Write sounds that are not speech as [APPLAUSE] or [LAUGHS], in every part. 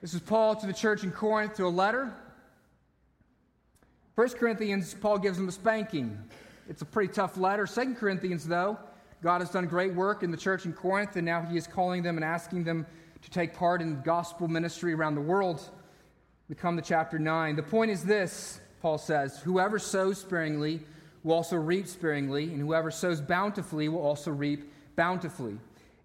This is Paul to the church in Corinth to a letter. 1 Corinthians, Paul gives them a spanking. It's a pretty tough letter. 2 Corinthians, though, God has done great work in the church in Corinth, and now he is calling them and asking them to take part in gospel ministry around the world. We come to chapter 9. The point is this, Paul says whoever sows sparingly will also reap sparingly, and whoever sows bountifully will also reap bountifully.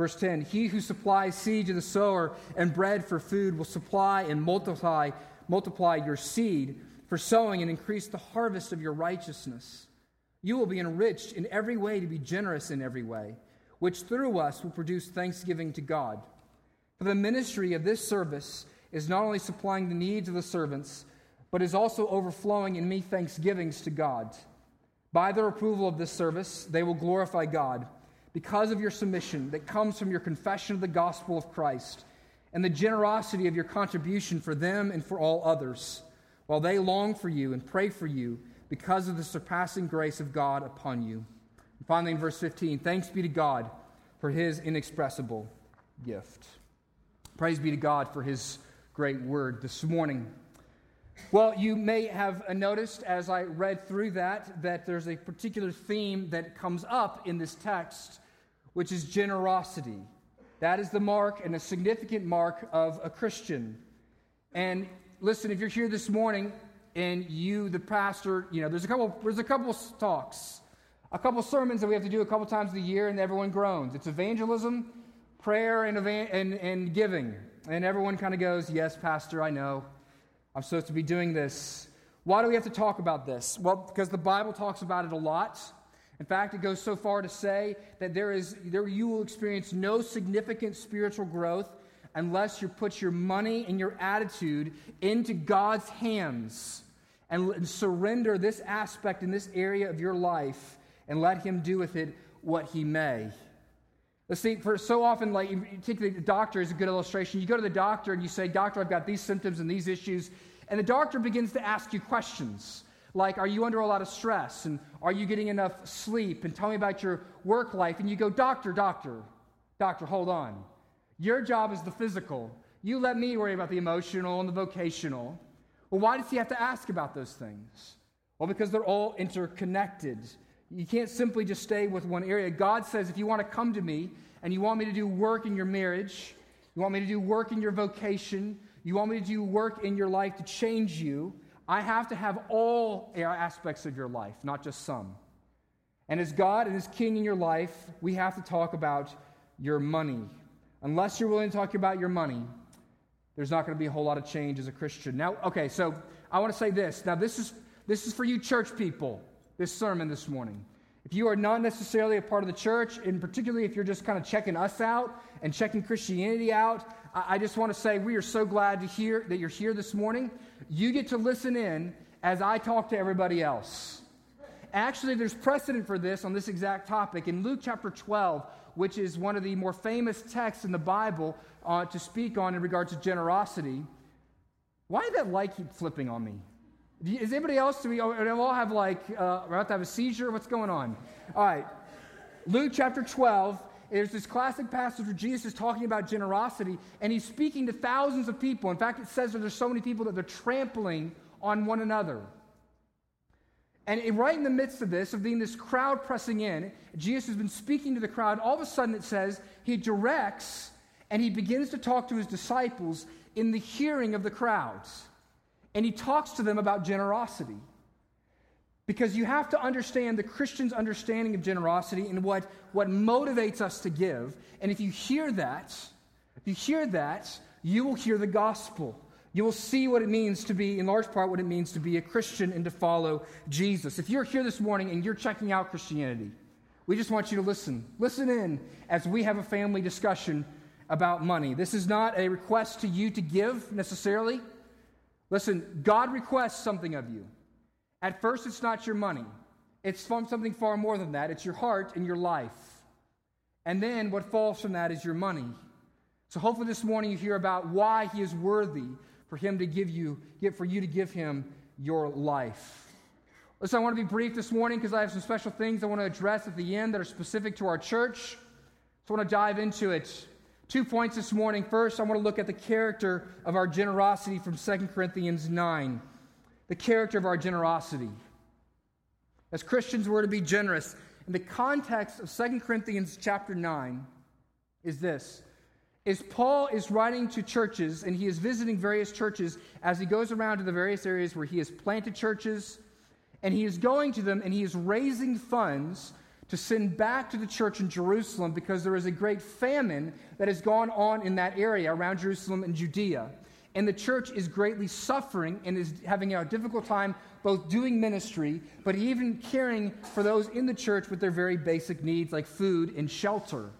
Verse 10 He who supplies seed to the sower and bread for food will supply and multiply, multiply your seed for sowing and increase the harvest of your righteousness. You will be enriched in every way to be generous in every way, which through us will produce thanksgiving to God. For the ministry of this service is not only supplying the needs of the servants, but is also overflowing in me thanksgivings to God. By their approval of this service, they will glorify God because of your submission that comes from your confession of the gospel of Christ and the generosity of your contribution for them and for all others, while they long for you and pray for you because of the surpassing grace of God upon you. And finally, in verse 15, thanks be to God for his inexpressible gift. Praise be to God for his great word this morning. Well, you may have uh, noticed as I read through that that there's a particular theme that comes up in this text which is generosity. That is the mark and a significant mark of a Christian. And listen, if you're here this morning and you, the pastor, you know, there's a couple, there's a couple talks, a couple sermons that we have to do a couple times a year, and everyone groans. It's evangelism, prayer, and, and, and giving. And everyone kind of goes, Yes, Pastor, I know. I'm supposed to be doing this. Why do we have to talk about this? Well, because the Bible talks about it a lot. In fact, it goes so far to say that there is, there, you will experience no significant spiritual growth unless you put your money and your attitude into God's hands and, surrender this aspect in this area of your life and let Him do with it what He may. Let's see, for so often, like you take the doctor is a good illustration. You go to the doctor and you say, Doctor, I've got these symptoms and these issues. And the doctor begins to ask you questions. Like, are you under a lot of stress? And are you getting enough sleep? And tell me about your work life. And you go, Doctor, doctor, doctor, hold on. Your job is the physical. You let me worry about the emotional and the vocational. Well, why does he have to ask about those things? Well, because they're all interconnected. You can't simply just stay with one area. God says, if you want to come to me and you want me to do work in your marriage, you want me to do work in your vocation, you want me to do work in your life to change you, I have to have all aspects of your life, not just some. And as God and as King in your life, we have to talk about your money. Unless you're willing to talk about your money, there's not going to be a whole lot of change as a Christian. Now, okay, so I want to say this. Now, this is, this is for you church people, this sermon this morning. If you are not necessarily a part of the church, and particularly if you're just kind of checking us out and checking Christianity out, I just want to say we are so glad to hear that you're here this morning. You get to listen in as I talk to everybody else. Actually, there's precedent for this on this exact topic. In Luke chapter 12, which is one of the more famous texts in the Bible uh, to speak on in regard to generosity, why did that light keep flipping on me? Is anybody else? Do we, do we all have like, uh, we have to have a seizure? What's going on? All right. Luke chapter 12, there's this classic passage where Jesus is talking about generosity, and he's speaking to thousands of people. In fact, it says that there's so many people that they're trampling on one another. And right in the midst of this, of being this crowd pressing in, Jesus has been speaking to the crowd. All of a sudden, it says he directs and he begins to talk to his disciples in the hearing of the crowds. And he talks to them about generosity. Because you have to understand the Christian's understanding of generosity and what, what motivates us to give. And if you hear that, if you hear that, you will hear the gospel. You will see what it means to be, in large part, what it means to be a Christian and to follow Jesus. If you're here this morning and you're checking out Christianity, we just want you to listen. Listen in as we have a family discussion about money. This is not a request to you to give necessarily. Listen, God requests something of you. At first, it's not your money, it's from something far more than that. It's your heart and your life. And then what falls from that is your money. So hopefully this morning you hear about why he is worthy for him to give you, get for you to give him your life. Listen, I want to be brief this morning because I have some special things I want to address at the end that are specific to our church. So I want to dive into it. Two points this morning. First, I want to look at the character of our generosity from 2 Corinthians 9. The character of our generosity. As Christians, we're to be generous. In the context of 2 Corinthians chapter 9 is this is Paul is writing to churches and he is visiting various churches as he goes around to the various areas where he has planted churches and he is going to them and he is raising funds to send back to the church in Jerusalem because there is a great famine that has gone on in that area around Jerusalem and Judea. And the church is greatly suffering and is having a difficult time both doing ministry, but even caring for those in the church with their very basic needs like food and shelter.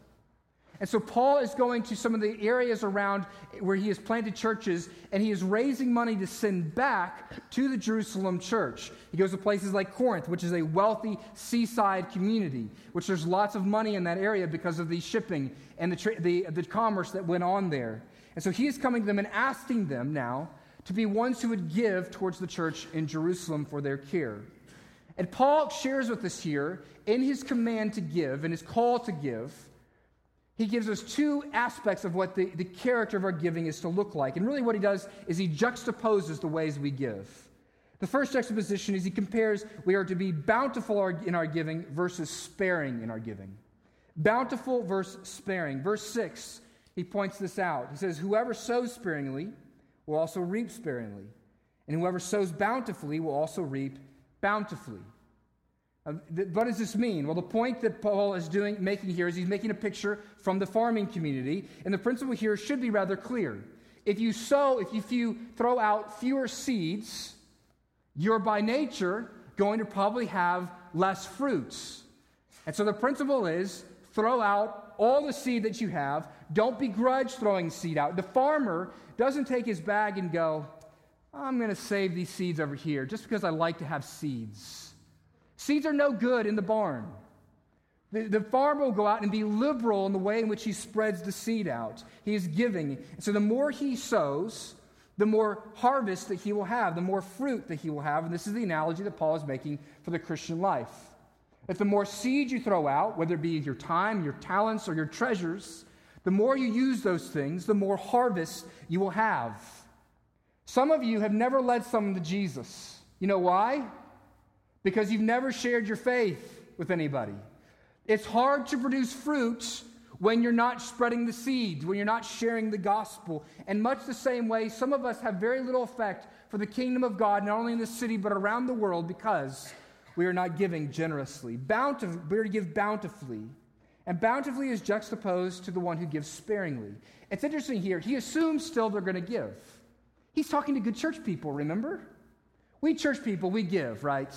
And so Paul is going to some of the areas around where he has planted churches, and he is raising money to send back to the Jerusalem church. He goes to places like Corinth, which is a wealthy seaside community, which there's lots of money in that area because of the shipping and the, tra- the, the commerce that went on there. And so he is coming to them and asking them now to be ones who would give towards the church in Jerusalem for their care. And Paul shares with us here in his command to give and his call to give he gives us two aspects of what the, the character of our giving is to look like. And really, what he does is he juxtaposes the ways we give. The first juxtaposition is he compares we are to be bountiful in our giving versus sparing in our giving. Bountiful versus sparing. Verse 6, he points this out. He says, Whoever sows sparingly will also reap sparingly, and whoever sows bountifully will also reap bountifully. Uh, what does this mean? Well, the point that Paul is doing, making here is he's making a picture from the farming community, and the principle here should be rather clear. If you sow, if you throw out fewer seeds, you're by nature going to probably have less fruits. And so the principle is throw out all the seed that you have. Don't begrudge throwing seed out. The farmer doesn't take his bag and go, I'm going to save these seeds over here just because I like to have seeds. Seeds are no good in the barn. The, the, farmer will go out and be liberal in the way in which he spreads the seed out. He is giving. So the more he sows, the more harvest that he will have, the more fruit that he will have. And this is the analogy that Paul is making for the Christian life. That the more seed you throw out, whether it be your time, your talents, or your treasures, the more you use those things, the more harvest you will have. Some of you have never led someone to Jesus. You know why? Because you've never shared your faith with anybody. It's hard to produce fruit when you're not spreading the seeds, when you're not sharing the gospel. And much the same way, some of us have very little effect for the kingdom of God, not only in this city, but around the world, because we are not giving generously. Bountif- we're to give bountifully. And bountifully is juxtaposed to the one who gives sparingly. It's interesting here. He assumes still they're going to give. He's talking to good church people, remember? We church people, we give, right?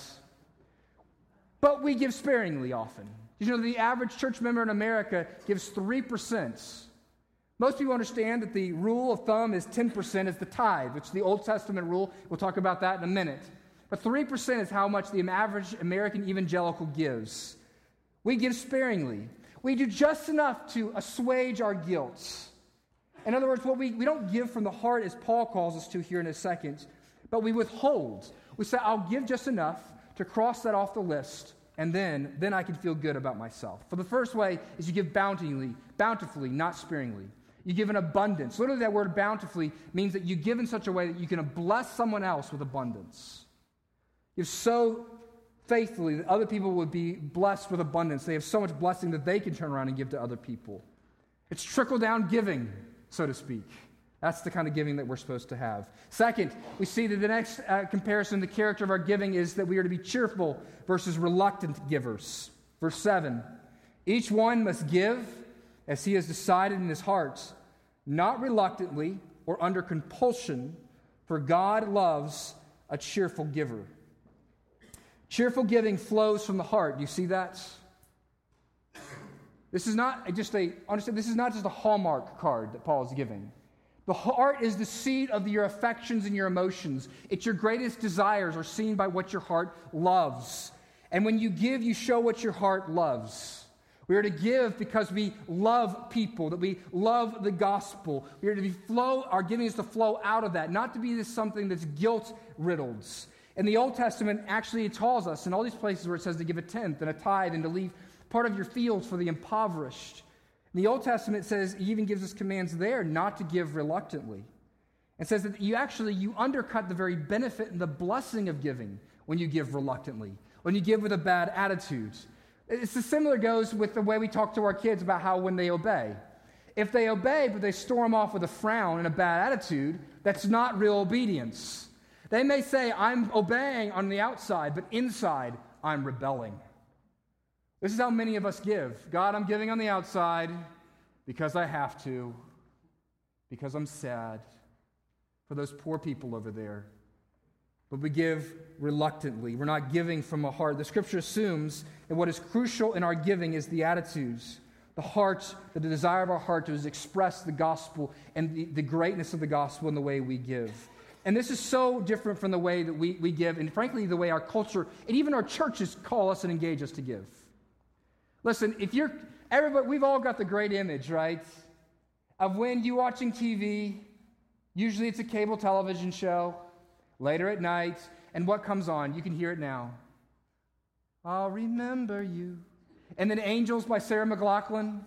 But we give sparingly often. You know, the average church member in America gives 3%. Most people understand that the rule of thumb is 10% is the tithe, which is the Old Testament rule. We'll talk about that in a minute. But 3% is how much the average American evangelical gives. We give sparingly. We do just enough to assuage our guilt. In other words, what we, we don't give from the heart, as Paul calls us to here in a second, but we withhold. We say, I'll give just enough to cross that off the list, and then, then I can feel good about myself. For the first way is you give bountifully, bountifully, not sparingly. You give in abundance. Literally, that word bountifully means that you give in such a way that you can bless someone else with abundance. You so faithfully that other people would be blessed with abundance. They have so much blessing that they can turn around and give to other people. It's trickle down giving, so to speak. That's the kind of giving that we're supposed to have. Second, we see that the next uh, comparison, the character of our giving, is that we are to be cheerful versus reluctant givers. Verse 7 Each one must give as he has decided in his heart, not reluctantly or under compulsion, for God loves a cheerful giver. Cheerful giving flows from the heart. Do you see that? This is not just a understand this is not just a hallmark card that Paul is giving. The heart is the seat of your affections and your emotions. It's your greatest desires are seen by what your heart loves. And when you give, you show what your heart loves. We are to give because we love people, that we love the gospel. We are to be flow, our giving is to flow out of that, not to be this something that's guilt riddled. In the Old Testament, actually, it tells us in all these places where it says to give a tenth and a tithe and to leave part of your fields for the impoverished. In the Old Testament, says, he even gives us commands there not to give reluctantly. It says that you actually, you undercut the very benefit and the blessing of giving when you give reluctantly, when you give with a bad attitude. It's the similar goes with the way we talk to our kids about how when they obey. If they obey, but they storm off with a frown and a bad attitude, that's not real obedience. They may say, I'm obeying on the outside, but inside, I'm rebelling. This is how many of us give. God, I'm giving on the outside because I have to, because I'm sad for those poor people over there. But we give reluctantly. We're not giving from a heart. The scripture assumes that what is crucial in our giving is the attitudes, the heart, the desire of our heart to express the gospel and the, the greatness of the gospel in the way we give. And this is so different from the way that we, we give, and frankly, the way our culture and even our churches call us and engage us to give. Listen, if you're, everybody, we've all got the great image, right? Of when you watching TV, usually it's a cable television show, later at night, and what comes on? You can hear it now. I'll remember you. And then Angels by Sarah McLachlan.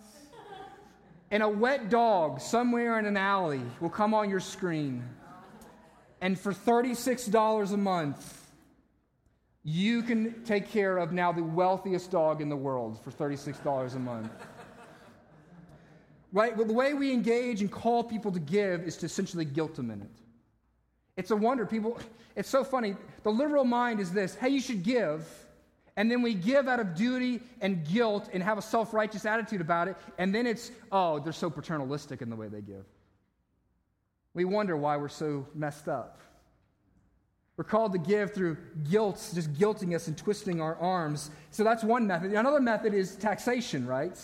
And a wet dog somewhere in an alley will come on your screen. And for $36 a month, you can take care of now the wealthiest dog in the world for $36 a month. right? Well, the way we engage and call people to give is to essentially guilt them in it. It's a wonder. People, it's so funny. The liberal mind is this hey, you should give. And then we give out of duty and guilt and have a self righteous attitude about it. And then it's, oh, they're so paternalistic in the way they give. We wonder why we're so messed up. We're called to give through guilt, just guilting us and twisting our arms. So that's one method. Another method is taxation, right?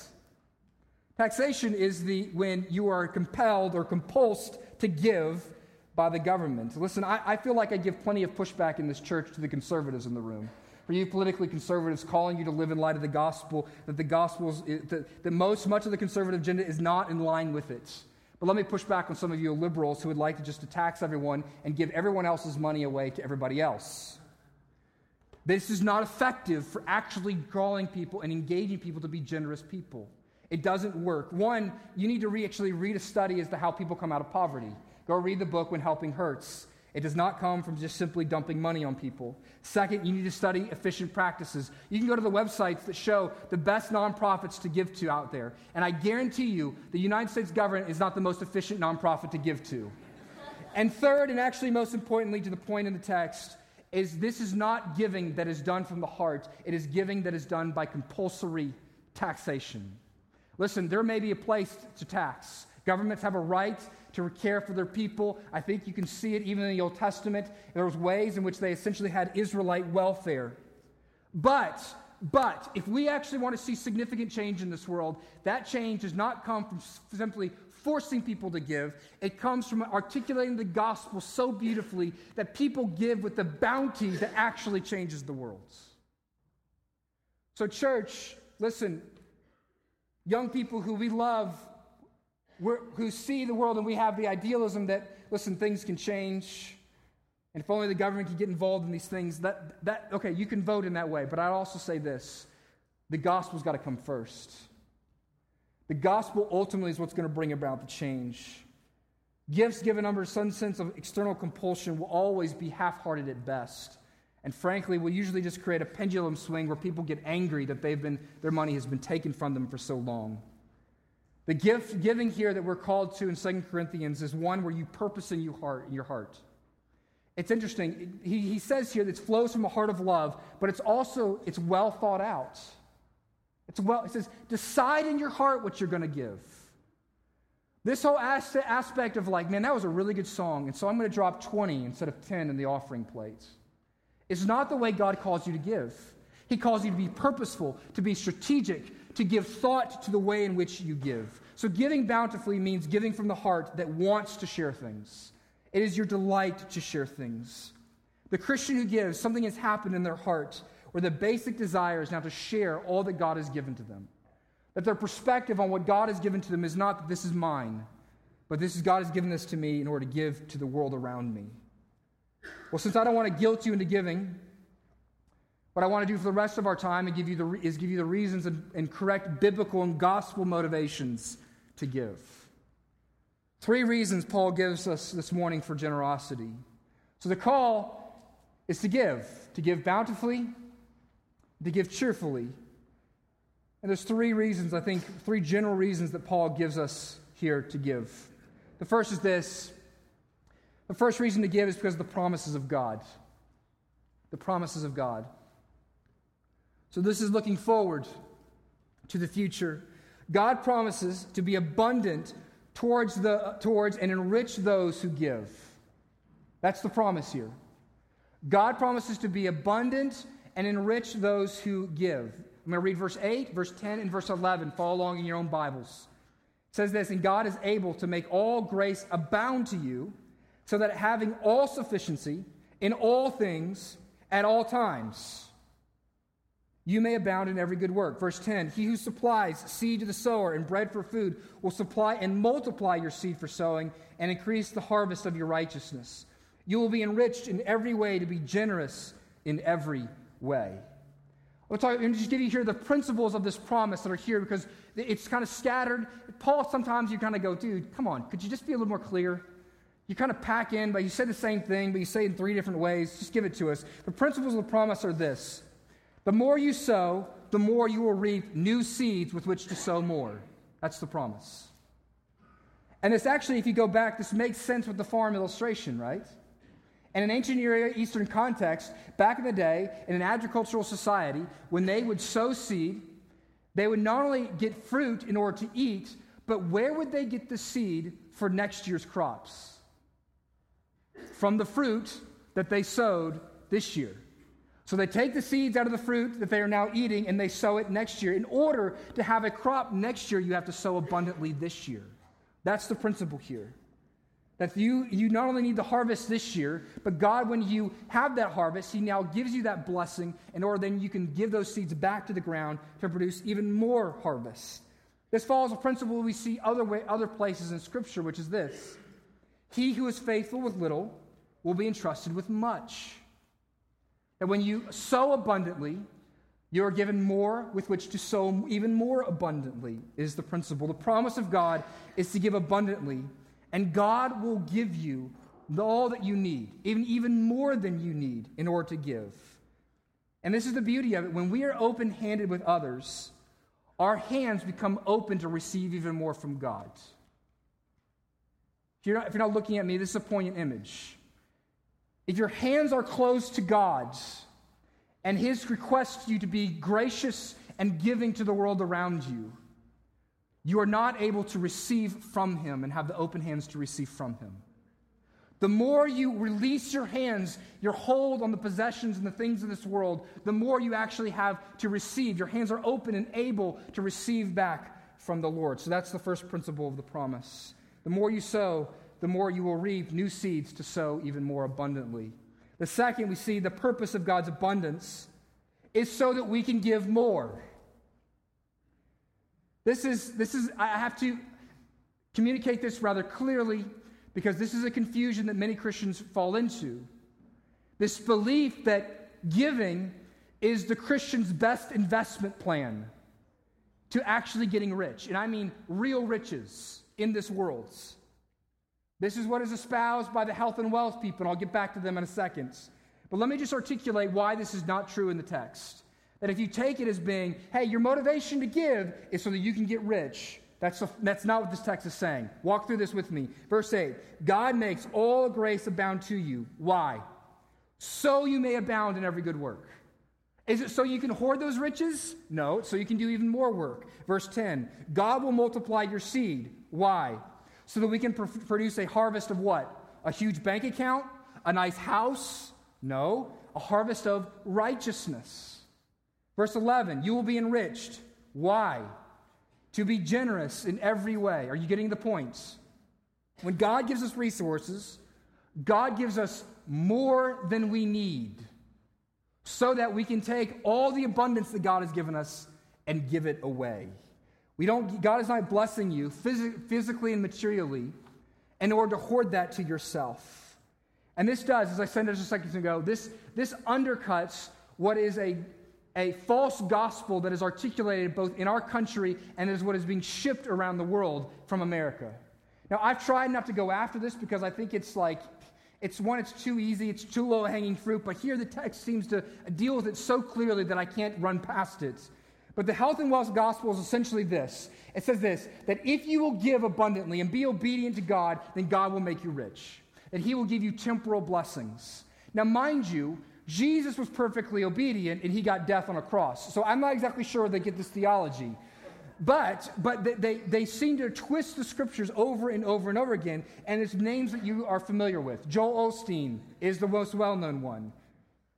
Taxation is the when you are compelled or compulsed to give by the government. Listen, I, I feel like I give plenty of pushback in this church to the conservatives in the room. For you politically conservatives calling you to live in light of the gospel, that the gospel that, that most much of the conservative agenda is not in line with it. But let me push back on some of you liberals who would like to just tax everyone and give everyone else's money away to everybody else. This is not effective for actually drawing people and engaging people to be generous people. It doesn't work. One, you need to re- actually read a study as to how people come out of poverty. Go read the book When Helping Hurts. It does not come from just simply dumping money on people. Second, you need to study efficient practices. You can go to the websites that show the best nonprofits to give to out there. And I guarantee you, the United States government is not the most efficient nonprofit to give to. and third, and actually most importantly to the point in the text, is this is not giving that is done from the heart, it is giving that is done by compulsory taxation. Listen, there may be a place to tax. Governments have a right to care for their people. I think you can see it even in the Old Testament. There was ways in which they essentially had Israelite welfare. But but if we actually want to see significant change in this world, that change does not come from simply forcing people to give. It comes from articulating the gospel so beautifully that people give with the bounty that actually changes the world. So, church, listen, young people who we love who see the world and we have the idealism that, listen, things can change. And if only the government could get involved in these things, that, that okay, you can vote in that way. But I'd also say this the gospel's got to come first. The gospel ultimately is what's going to bring about the change. Gifts given under some sense of external compulsion will always be half hearted at best. And frankly, will usually just create a pendulum swing where people get angry that they've been, their money has been taken from them for so long. The gift giving here that we're called to in Second Corinthians is one where you purpose in your heart. In your heart. It's interesting. He, he says here that it flows from a heart of love, but it's also it's well thought out. It's well, it says, decide in your heart what you're going to give. This whole aspect of like, man, that was a really good song, and so I'm going to drop 20 instead of 10 in the offering plates. It's not the way God calls you to give. He calls you to be purposeful, to be strategic, to give thought to the way in which you give. So, giving bountifully means giving from the heart that wants to share things. It is your delight to share things. The Christian who gives, something has happened in their heart where the basic desire is now to share all that God has given to them. That their perspective on what God has given to them is not that this is mine, but this is God has given this to me in order to give to the world around me. Well, since I don't want to guilt you into giving, what I want to do for the rest of our time is give you the, is give you the reasons and, and correct biblical and gospel motivations to give. Three reasons Paul gives us this morning for generosity. So the call is to give, to give bountifully, to give cheerfully. And there's three reasons, I think, three general reasons that Paul gives us here to give. The first is this the first reason to give is because of the promises of God. The promises of God. So this is looking forward to the future. God promises to be abundant towards, the, towards and enrich those who give. That's the promise here. God promises to be abundant and enrich those who give. I'm going to read verse 8, verse 10, and verse 11. Follow along in your own Bibles. It says this And God is able to make all grace abound to you, so that having all sufficiency in all things at all times, you may abound in every good work. Verse 10 He who supplies seed to the sower and bread for food will supply and multiply your seed for sowing and increase the harvest of your righteousness. You will be enriched in every way to be generous in every way. I'll talk, and just give you here the principles of this promise that are here because it's kind of scattered. Paul, sometimes you kind of go, dude, come on, could you just be a little more clear? You kind of pack in, but you say the same thing, but you say it in three different ways. Just give it to us. The principles of the promise are this the more you sow, the more you will reap new seeds with which to sow more. That's the promise. And this actually, if you go back, this makes sense with the farm illustration, right? In an ancient Near Eastern context, back in the day, in an agricultural society, when they would sow seed, they would not only get fruit in order to eat, but where would they get the seed for next year's crops? From the fruit that they sowed this year. So they take the seeds out of the fruit that they are now eating and they sow it next year. In order to have a crop next year, you have to sow abundantly this year. That's the principle here. That you, you not only need the harvest this year, but God, when you have that harvest, He now gives you that blessing in order then you can give those seeds back to the ground to produce even more harvest. This follows a principle we see other, way, other places in Scripture, which is this He who is faithful with little will be entrusted with much. That when you sow abundantly, you are given more with which to sow even more abundantly, is the principle. The promise of God is to give abundantly, and God will give you all that you need, even, even more than you need in order to give. And this is the beauty of it. When we are open handed with others, our hands become open to receive even more from God. If you're not, if you're not looking at me, this is a poignant image. If your hands are closed to God's and His requests you to be gracious and giving to the world around you, you are not able to receive from Him and have the open hands to receive from Him. The more you release your hands, your hold on the possessions and the things of this world, the more you actually have to receive. Your hands are open and able to receive back from the Lord. So that's the first principle of the promise. The more you sow, the more you will reap new seeds to sow even more abundantly. The second, we see the purpose of God's abundance is so that we can give more. This is, this is, I have to communicate this rather clearly because this is a confusion that many Christians fall into. This belief that giving is the Christian's best investment plan to actually getting rich. And I mean real riches in this world. This is what is espoused by the health and wealth people, and I'll get back to them in a second. But let me just articulate why this is not true in the text. That if you take it as being, hey, your motivation to give is so that you can get rich, that's, a, that's not what this text is saying. Walk through this with me. Verse 8 God makes all grace abound to you. Why? So you may abound in every good work. Is it so you can hoard those riches? No, so you can do even more work. Verse 10 God will multiply your seed. Why? So that we can pr- produce a harvest of what? A huge bank account? A nice house? No, a harvest of righteousness. Verse 11, you will be enriched. Why? to be generous in every way. Are you getting the points? When God gives us resources, God gives us more than we need so that we can take all the abundance that God has given us and give it away. We don't, God is not blessing you phys- physically and materially in order to hoard that to yourself. And this does, as I said just a second ago, this, this undercuts what is a, a false gospel that is articulated both in our country and is what is being shipped around the world from America. Now, I've tried not to go after this because I think it's like, it's one, it's too easy, it's too low hanging fruit, but here the text seems to deal with it so clearly that I can't run past it. But the health and wealth gospel is essentially this it says this that if you will give abundantly and be obedient to God, then God will make you rich, that He will give you temporal blessings. Now, mind you, Jesus was perfectly obedient and he got death on a cross. So I'm not exactly sure they get this theology. But, but they, they, they, seem to twist the scriptures over and over and over again, and it's names that you are familiar with. Joel Osteen is the most well known one,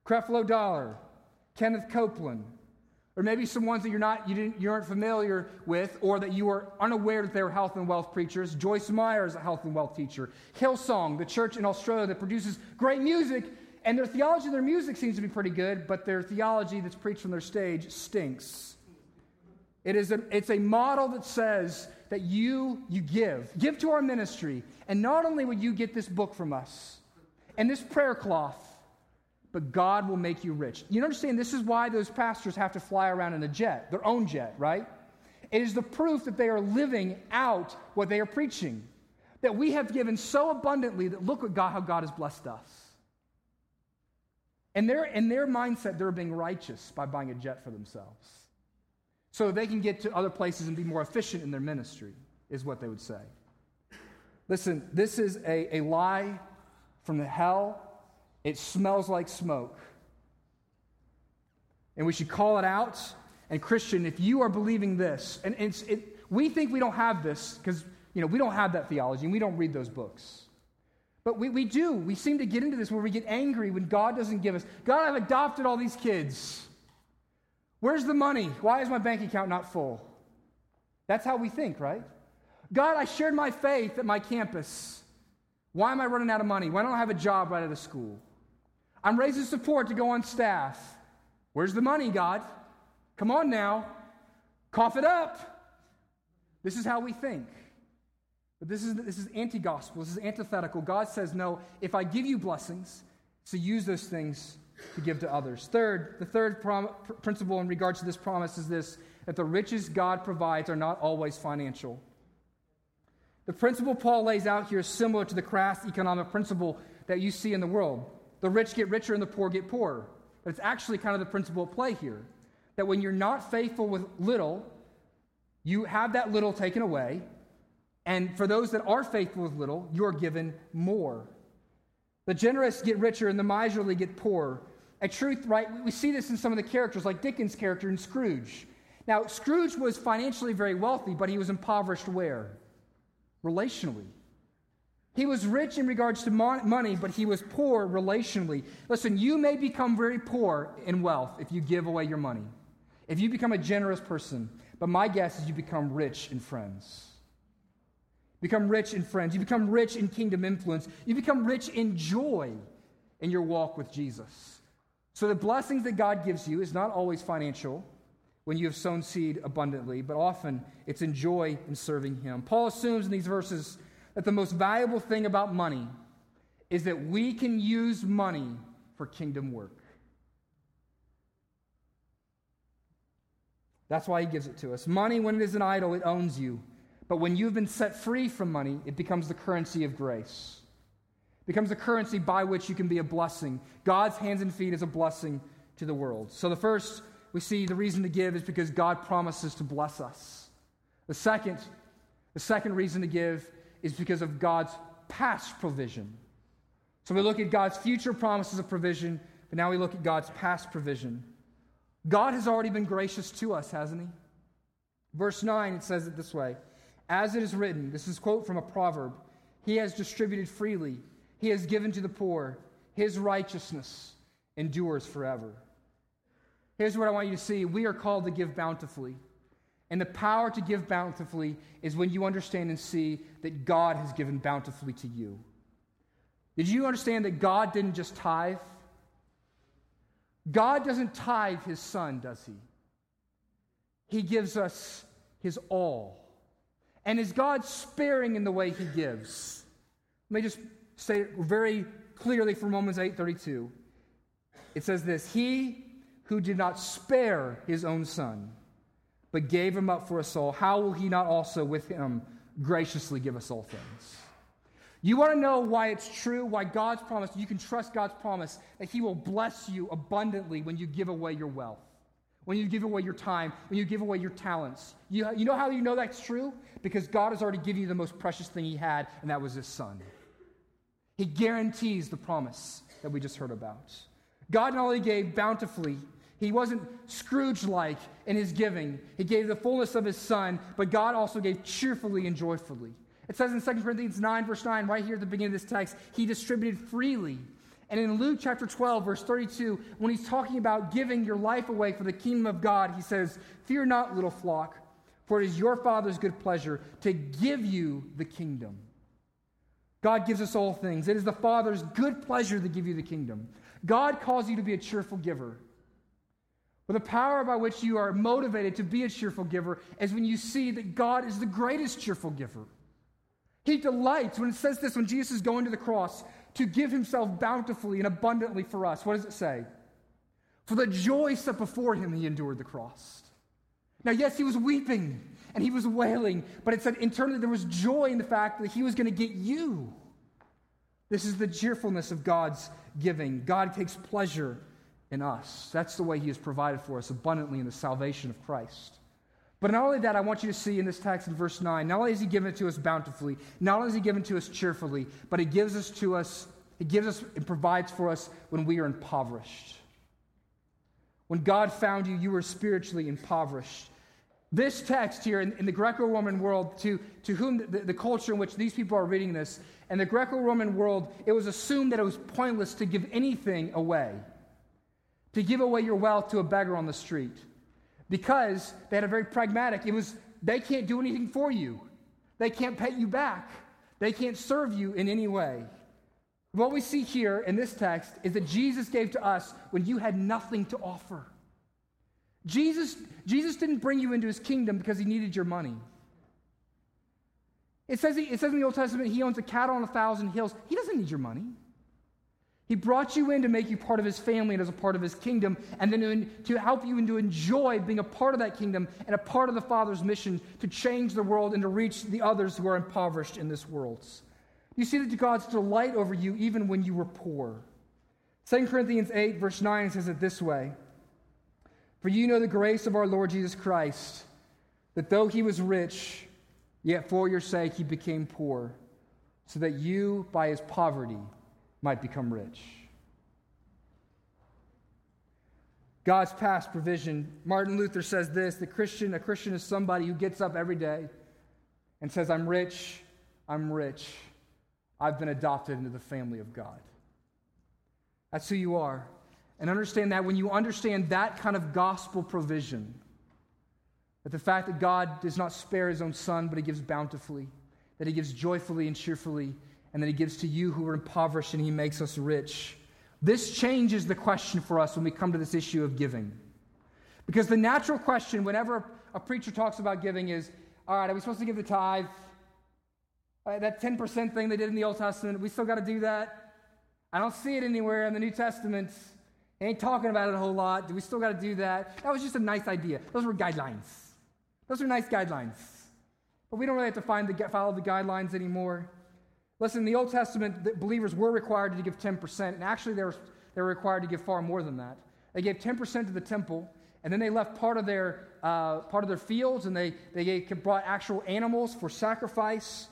Creflo Dollar, Kenneth Copeland, or maybe some ones that you're not, you, didn't, you aren't familiar with, or that you are unaware that they were health and wealth preachers. Joyce Meyer is a health and wealth teacher. Hillsong, the church in Australia that produces great music, and their theology and their music seems to be pretty good, but their theology that's preached from their stage stinks. It is a, it's a model that says that you, you give. Give to our ministry. And not only will you get this book from us and this prayer cloth, but God will make you rich. You understand this is why those pastors have to fly around in a jet, their own jet, right? It is the proof that they are living out what they are preaching. That we have given so abundantly that look at God, how God has blessed us. And their, in their mindset, they're being righteous by buying a jet for themselves. So they can get to other places and be more efficient in their ministry, is what they would say. Listen, this is a, a lie from the hell. It smells like smoke. And we should call it out. And Christian, if you are believing this, and it, we think we don't have this because you know we don't have that theology and we don't read those books. But we, we do. We seem to get into this where we get angry when God doesn't give us. God, I've adopted all these kids. Where's the money? Why is my bank account not full? That's how we think, right? God, I shared my faith at my campus. Why am I running out of money? Why don't I have a job right out of school? I'm raising support to go on staff. Where's the money, God? Come on now. Cough it up. This is how we think. But this is, this is anti gospel. This is antithetical. God says, no, if I give you blessings, so use those things to give to others. Third, the third prom- principle in regards to this promise is this that the riches God provides are not always financial. The principle Paul lays out here is similar to the crass economic principle that you see in the world. The rich get richer and the poor get poorer. It's actually kind of the principle at play here that when you're not faithful with little, you have that little taken away, and for those that are faithful with little, you are given more. The generous get richer and the miserly get poorer. A truth, right? We see this in some of the characters, like Dickens' character in Scrooge. Now, Scrooge was financially very wealthy, but he was impoverished where? Relationally. He was rich in regards to money, but he was poor relationally. Listen, you may become very poor in wealth if you give away your money, if you become a generous person, but my guess is you become rich in friends become rich in friends. You become rich in kingdom influence. You become rich in joy in your walk with Jesus. So, the blessings that God gives you is not always financial when you have sown seed abundantly, but often it's in joy in serving Him. Paul assumes in these verses that the most valuable thing about money is that we can use money for kingdom work. That's why he gives it to us. Money, when it is an idol, it owns you. But when you've been set free from money, it becomes the currency of grace. It becomes the currency by which you can be a blessing. God's hands and feet is a blessing to the world. So the first we see the reason to give is because God promises to bless us. The second, the second reason to give is because of God's past provision. So we look at God's future promises of provision, but now we look at God's past provision. God has already been gracious to us, hasn't he? Verse 9, it says it this way as it is written, this is quote from a proverb He has distributed freely, He has given to the poor, His righteousness endures forever. Here's what I want you to see we are called to give bountifully. And the power to give bountifully is when you understand and see that God has given bountifully to you. Did you understand that God didn't just tithe? God doesn't tithe his son, does he? He gives us his all. And is God sparing in the way he gives? Let me just say it very clearly from Romans 8:32. It says this, "He who did not spare his own son, but gave him up for us all, how will he not also with him graciously give us all things?" You want to know why it's true, why God's promise, you can trust God's promise that He will bless you abundantly when you give away your wealth, when you give away your time, when you give away your talents. You, you know how you know that's true? Because God has already given you the most precious thing He had, and that was His Son. He guarantees the promise that we just heard about. God not only gave bountifully, he wasn't Scrooge like in his giving. He gave the fullness of his son, but God also gave cheerfully and joyfully. It says in 2 Corinthians 9, verse 9, right here at the beginning of this text, he distributed freely. And in Luke chapter 12, verse 32, when he's talking about giving your life away for the kingdom of God, he says, Fear not, little flock, for it is your Father's good pleasure to give you the kingdom. God gives us all things. It is the Father's good pleasure to give you the kingdom. God calls you to be a cheerful giver. But the power by which you are motivated to be a cheerful giver is when you see that God is the greatest cheerful giver. He delights, when it says this, when Jesus is going to the cross, to give himself bountifully and abundantly for us. What does it say? For the joy set before him, he endured the cross. Now, yes, he was weeping and he was wailing, but it said internally there was joy in the fact that he was going to get you. This is the cheerfulness of God's giving. God takes pleasure in us. That's the way he has provided for us abundantly in the salvation of Christ. But not only that, I want you to see in this text in verse 9, not only has he given it to us bountifully, not only has he given it to us cheerfully, but he gives us to us, he gives us and provides for us when we are impoverished. When God found you, you were spiritually impoverished. This text here in, in the Greco Roman world, to, to whom the, the culture in which these people are reading this, in the Greco Roman world, it was assumed that it was pointless to give anything away, to give away your wealth to a beggar on the street because they had a very pragmatic, it was they can't do anything for you. They can't pay you back. They can't serve you in any way. What we see here in this text is that Jesus gave to us when you had nothing to offer. Jesus, Jesus didn't bring you into his kingdom because he needed your money. It says, it says in the Old Testament he owns a cattle on a thousand hills. He doesn't need your money. He brought you in to make you part of his family and as a part of his kingdom, and then to help you and to enjoy being a part of that kingdom and a part of the Father's mission to change the world and to reach the others who are impoverished in this world. You see that God's delight over you even when you were poor. 2 Corinthians 8, verse 9 says it this way For you know the grace of our Lord Jesus Christ, that though he was rich, yet for your sake he became poor, so that you, by his poverty, might become rich. God's past provision. Martin Luther says this the Christian, a Christian is somebody who gets up every day and says, I'm rich, I'm rich, I've been adopted into the family of God. That's who you are. And understand that when you understand that kind of gospel provision, that the fact that God does not spare his own son, but he gives bountifully, that he gives joyfully and cheerfully, and that he gives to you who are impoverished and he makes us rich. This changes the question for us when we come to this issue of giving. Because the natural question, whenever a preacher talks about giving, is all right, are we supposed to give the tithe? Right, that 10% thing they did in the Old Testament, we still got to do that? I don't see it anywhere in the New Testament. They ain't talking about it a whole lot. Do we still got to do that? That was just a nice idea. Those were guidelines. Those were nice guidelines. But we don't really have to find the, follow the guidelines anymore. Listen, in the Old Testament, believers were required to give 10%, and actually they were, they were required to give far more than that. They gave 10% to the temple, and then they left part of their, uh, part of their fields, and they, they gave, brought actual animals for sacrifice.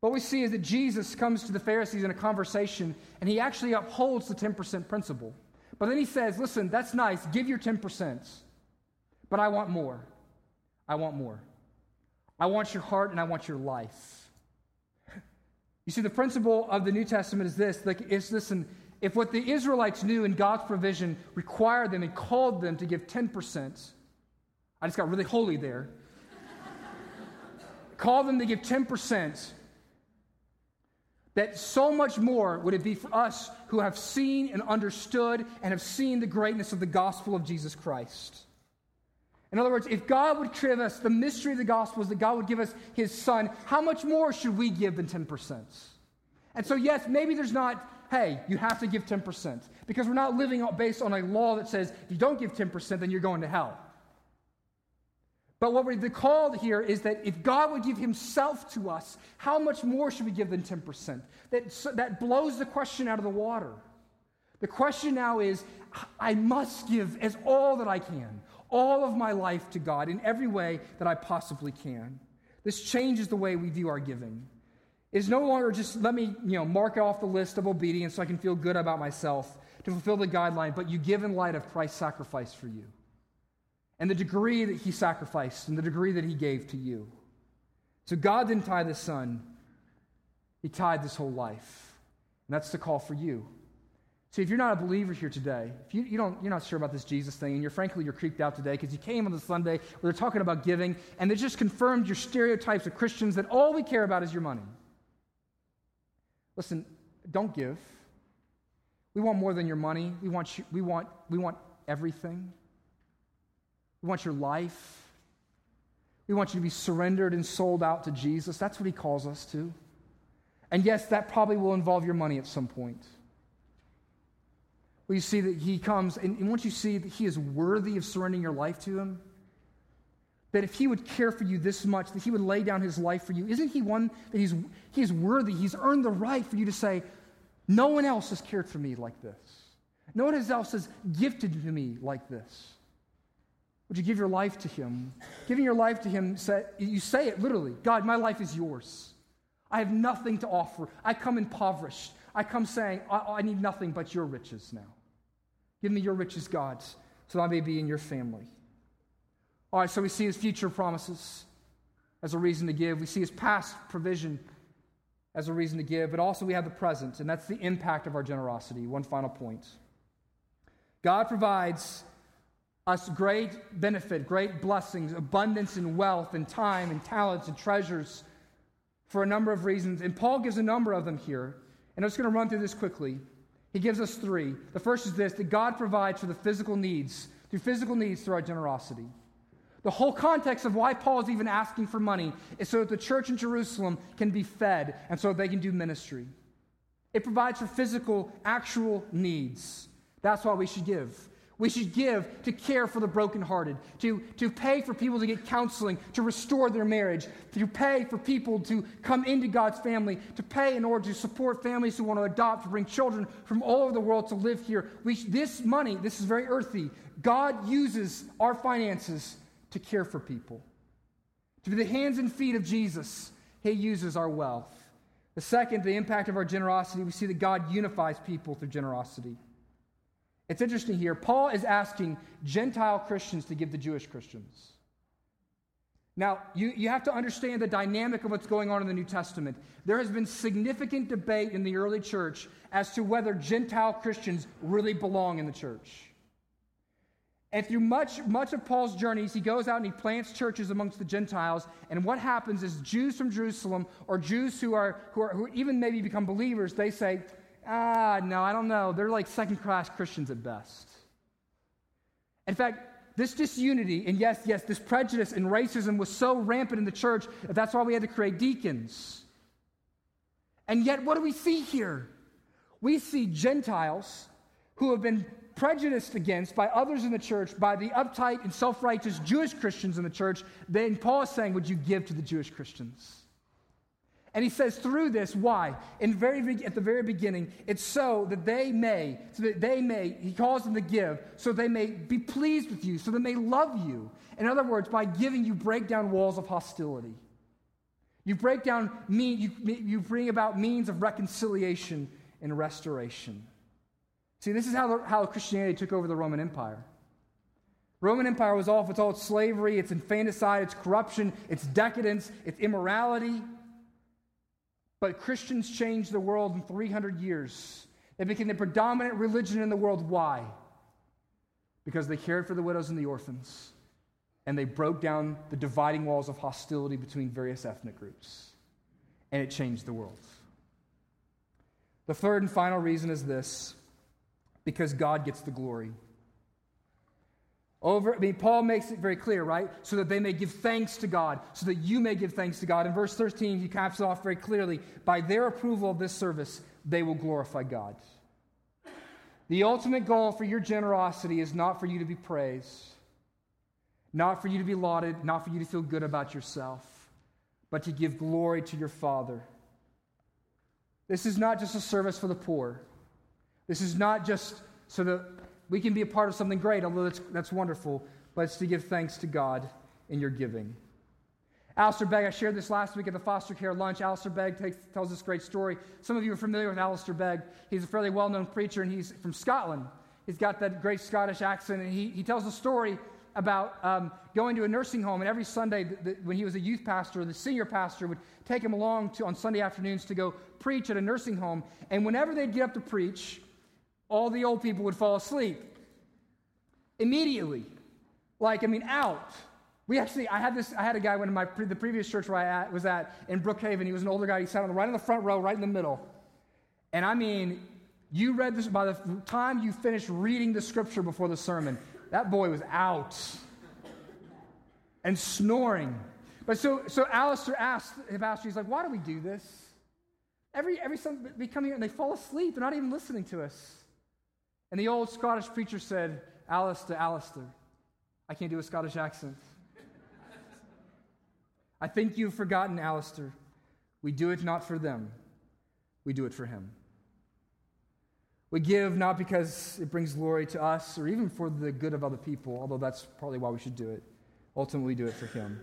What we see is that Jesus comes to the Pharisees in a conversation, and he actually upholds the 10% principle. But then he says, Listen, that's nice, give your 10%, but I want more. I want more. I want your heart, and I want your life. You see, the principle of the New Testament is this like, is listen, if what the Israelites knew in God's provision required them and called them to give 10%, I just got really holy there. [LAUGHS] call them to give 10%, that so much more would it be for us who have seen and understood and have seen the greatness of the gospel of Jesus Christ. In other words, if God would give us the mystery of the gospel is that God would give us his son, how much more should we give than 10%? And so, yes, maybe there's not, hey, you have to give 10%, because we're not living based on a law that says if you don't give 10%, then you're going to hell. But what we're called here is that if God would give himself to us, how much more should we give than 10%? That, that blows the question out of the water. The question now is I must give as all that I can, all of my life to God in every way that I possibly can. This changes the way we view our giving. It's no longer just let me, you know, mark off the list of obedience so I can feel good about myself to fulfill the guideline, but you give in light of Christ's sacrifice for you and the degree that he sacrificed and the degree that he gave to you. So God didn't tie the son, he tied this whole life. And that's the call for you. See, if you're not a believer here today, if you, you don't, you're not sure about this Jesus thing, and you're frankly you're creeped out today because you came on the Sunday where they're talking about giving, and they just confirmed your stereotypes of Christians that all we care about is your money. Listen, don't give. We want more than your money. We want, you, we want, we want everything. We want your life. We want you to be surrendered and sold out to Jesus. That's what he calls us to. And yes, that probably will involve your money at some point. Well, you see that he comes, and once you see that he is worthy of surrendering your life to him, that if he would care for you this much, that he would lay down his life for you, isn't he one that he's, he's worthy? He's earned the right for you to say, No one else has cared for me like this. No one else has gifted to me like this. Would you give your life to Him? Giving your life to Him, you say it literally God, my life is yours. I have nothing to offer. I come impoverished. I come saying, I, I need nothing but your riches now. Give me your riches, God, so I may be in your family. All right, so we see His future promises as a reason to give, we see His past provision as a reason to give, but also we have the present, and that's the impact of our generosity. One final point God provides us great benefit, great blessings, abundance in wealth and time and talents and treasures for a number of reasons. And Paul gives a number of them here. And I'm just going to run through this quickly. He gives us three. The first is this that God provides for the physical needs, through physical needs through our generosity. The whole context of why Paul is even asking for money is so that the church in Jerusalem can be fed and so they can do ministry. It provides for physical, actual needs. That's why we should give. We should give to care for the brokenhearted, to, to pay for people to get counseling, to restore their marriage, to pay for people to come into God's family, to pay in order to support families who want to adopt, to bring children from all over the world to live here. We, this money, this is very earthy. God uses our finances to care for people. To be the hands and feet of Jesus, He uses our wealth. The second, the impact of our generosity, we see that God unifies people through generosity. It's interesting here. Paul is asking Gentile Christians to give to Jewish Christians. Now, you, you have to understand the dynamic of what's going on in the New Testament. There has been significant debate in the early church as to whether Gentile Christians really belong in the church. And through much, much of Paul's journeys, he goes out and he plants churches amongst the Gentiles. And what happens is Jews from Jerusalem, or Jews who are, who are who even maybe become believers, they say, ah, no, I don't know. They're like second class Christians at best. In fact, this disunity, and yes, yes, this prejudice and racism was so rampant in the church that that's why we had to create deacons. And yet, what do we see here? We see Gentiles who have been prejudiced against by others in the church, by the uptight and self righteous Jewish Christians in the church. Then Paul is saying, Would you give to the Jewish Christians? And he says through this, why? In very, at the very beginning, it's so that they may, so that they may, he calls them to give, so they may be pleased with you, so they may love you. In other words, by giving, you break down walls of hostility. You break down, mean, you, you bring about means of reconciliation and restoration. See, this is how, how Christianity took over the Roman Empire. Roman Empire was off with all its slavery, its infanticide, its corruption, its decadence, its immorality. But Christians changed the world in 300 years. They became the predominant religion in the world. Why? Because they cared for the widows and the orphans. and they broke down the dividing walls of hostility between various ethnic groups. And it changed the world. The third and final reason is this because God gets the glory. Over, I mean, Paul makes it very clear, right? So that they may give thanks to God, so that you may give thanks to God. In verse 13, he caps it off very clearly. By their approval of this service, they will glorify God. The ultimate goal for your generosity is not for you to be praised, not for you to be lauded, not for you to feel good about yourself, but to give glory to your Father. This is not just a service for the poor. This is not just so that we can be a part of something great, although that's, that's wonderful, but it's to give thanks to God in your giving. Alistair Begg, I shared this last week at the foster care lunch. Alistair Begg takes, tells this great story. Some of you are familiar with Alistair Begg. He's a fairly well known preacher, and he's from Scotland. He's got that great Scottish accent, and he, he tells a story about um, going to a nursing home. And every Sunday, the, the, when he was a youth pastor, the senior pastor would take him along to, on Sunday afternoons to go preach at a nursing home. And whenever they'd get up to preach, all the old people would fall asleep immediately. Like, I mean, out. We actually, I had this, I had a guy in my, the previous church where I was at in Brookhaven. He was an older guy. He sat on the, right in the front row, right in the middle. And I mean, you read this, by the time you finished reading the scripture before the sermon, that boy was out and snoring. But so, so Alistair asked pastor, he's like, why do we do this? Every, every Sunday, they come here and they fall asleep. They're not even listening to us. And the old Scottish preacher said, Alistair, Alistair. I can't do a Scottish accent. I think you've forgotten, Alistair. We do it not for them, we do it for him. We give not because it brings glory to us or even for the good of other people, although that's probably why we should do it. Ultimately, we do it for him.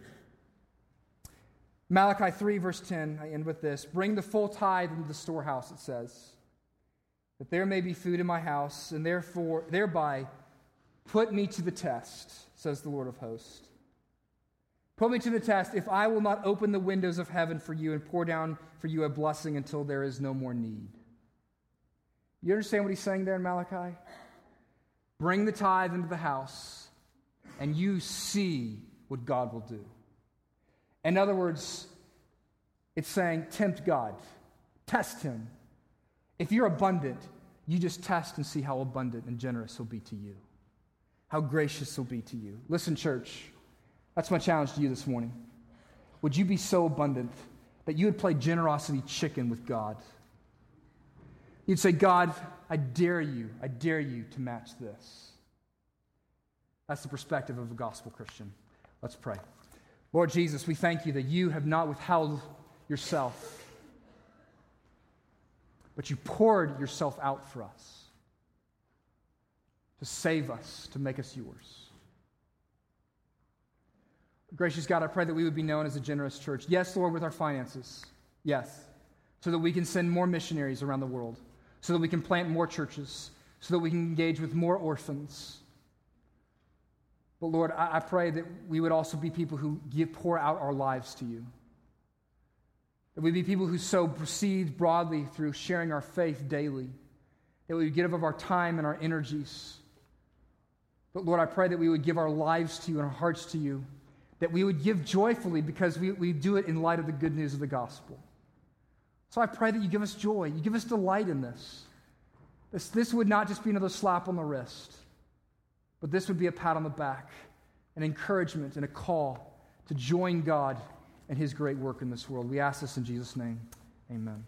Malachi 3, verse 10, I end with this Bring the full tithe into the storehouse, it says that there may be food in my house, and therefore, thereby put me to the test, says the Lord of hosts. Put me to the test if I will not open the windows of heaven for you and pour down for you a blessing until there is no more need. You understand what he's saying there in Malachi? Bring the tithe into the house, and you see what God will do. In other words, it's saying, tempt God, test him, if you're abundant, you just test and see how abundant and generous he'll be to you, how gracious he'll be to you. Listen, church, that's my challenge to you this morning. Would you be so abundant that you would play generosity chicken with God? You'd say, God, I dare you, I dare you to match this. That's the perspective of a gospel Christian. Let's pray. Lord Jesus, we thank you that you have not withheld yourself but you poured yourself out for us to save us, to make us yours. Gracious God, I pray that we would be known as a generous church. Yes, Lord, with our finances. Yes. So that we can send more missionaries around the world, so that we can plant more churches, so that we can engage with more orphans. But Lord, I, I pray that we would also be people who give, pour out our lives to you. That we be people who sow proceed broadly through sharing our faith daily. That we would give of our time and our energies. But Lord, I pray that we would give our lives to you and our hearts to you. That we would give joyfully because we, we do it in light of the good news of the gospel. So I pray that you give us joy. You give us delight in this. This, this would not just be another slap on the wrist, but this would be a pat on the back, an encouragement, and a call to join God and his great work in this world. We ask this in Jesus' name. Amen.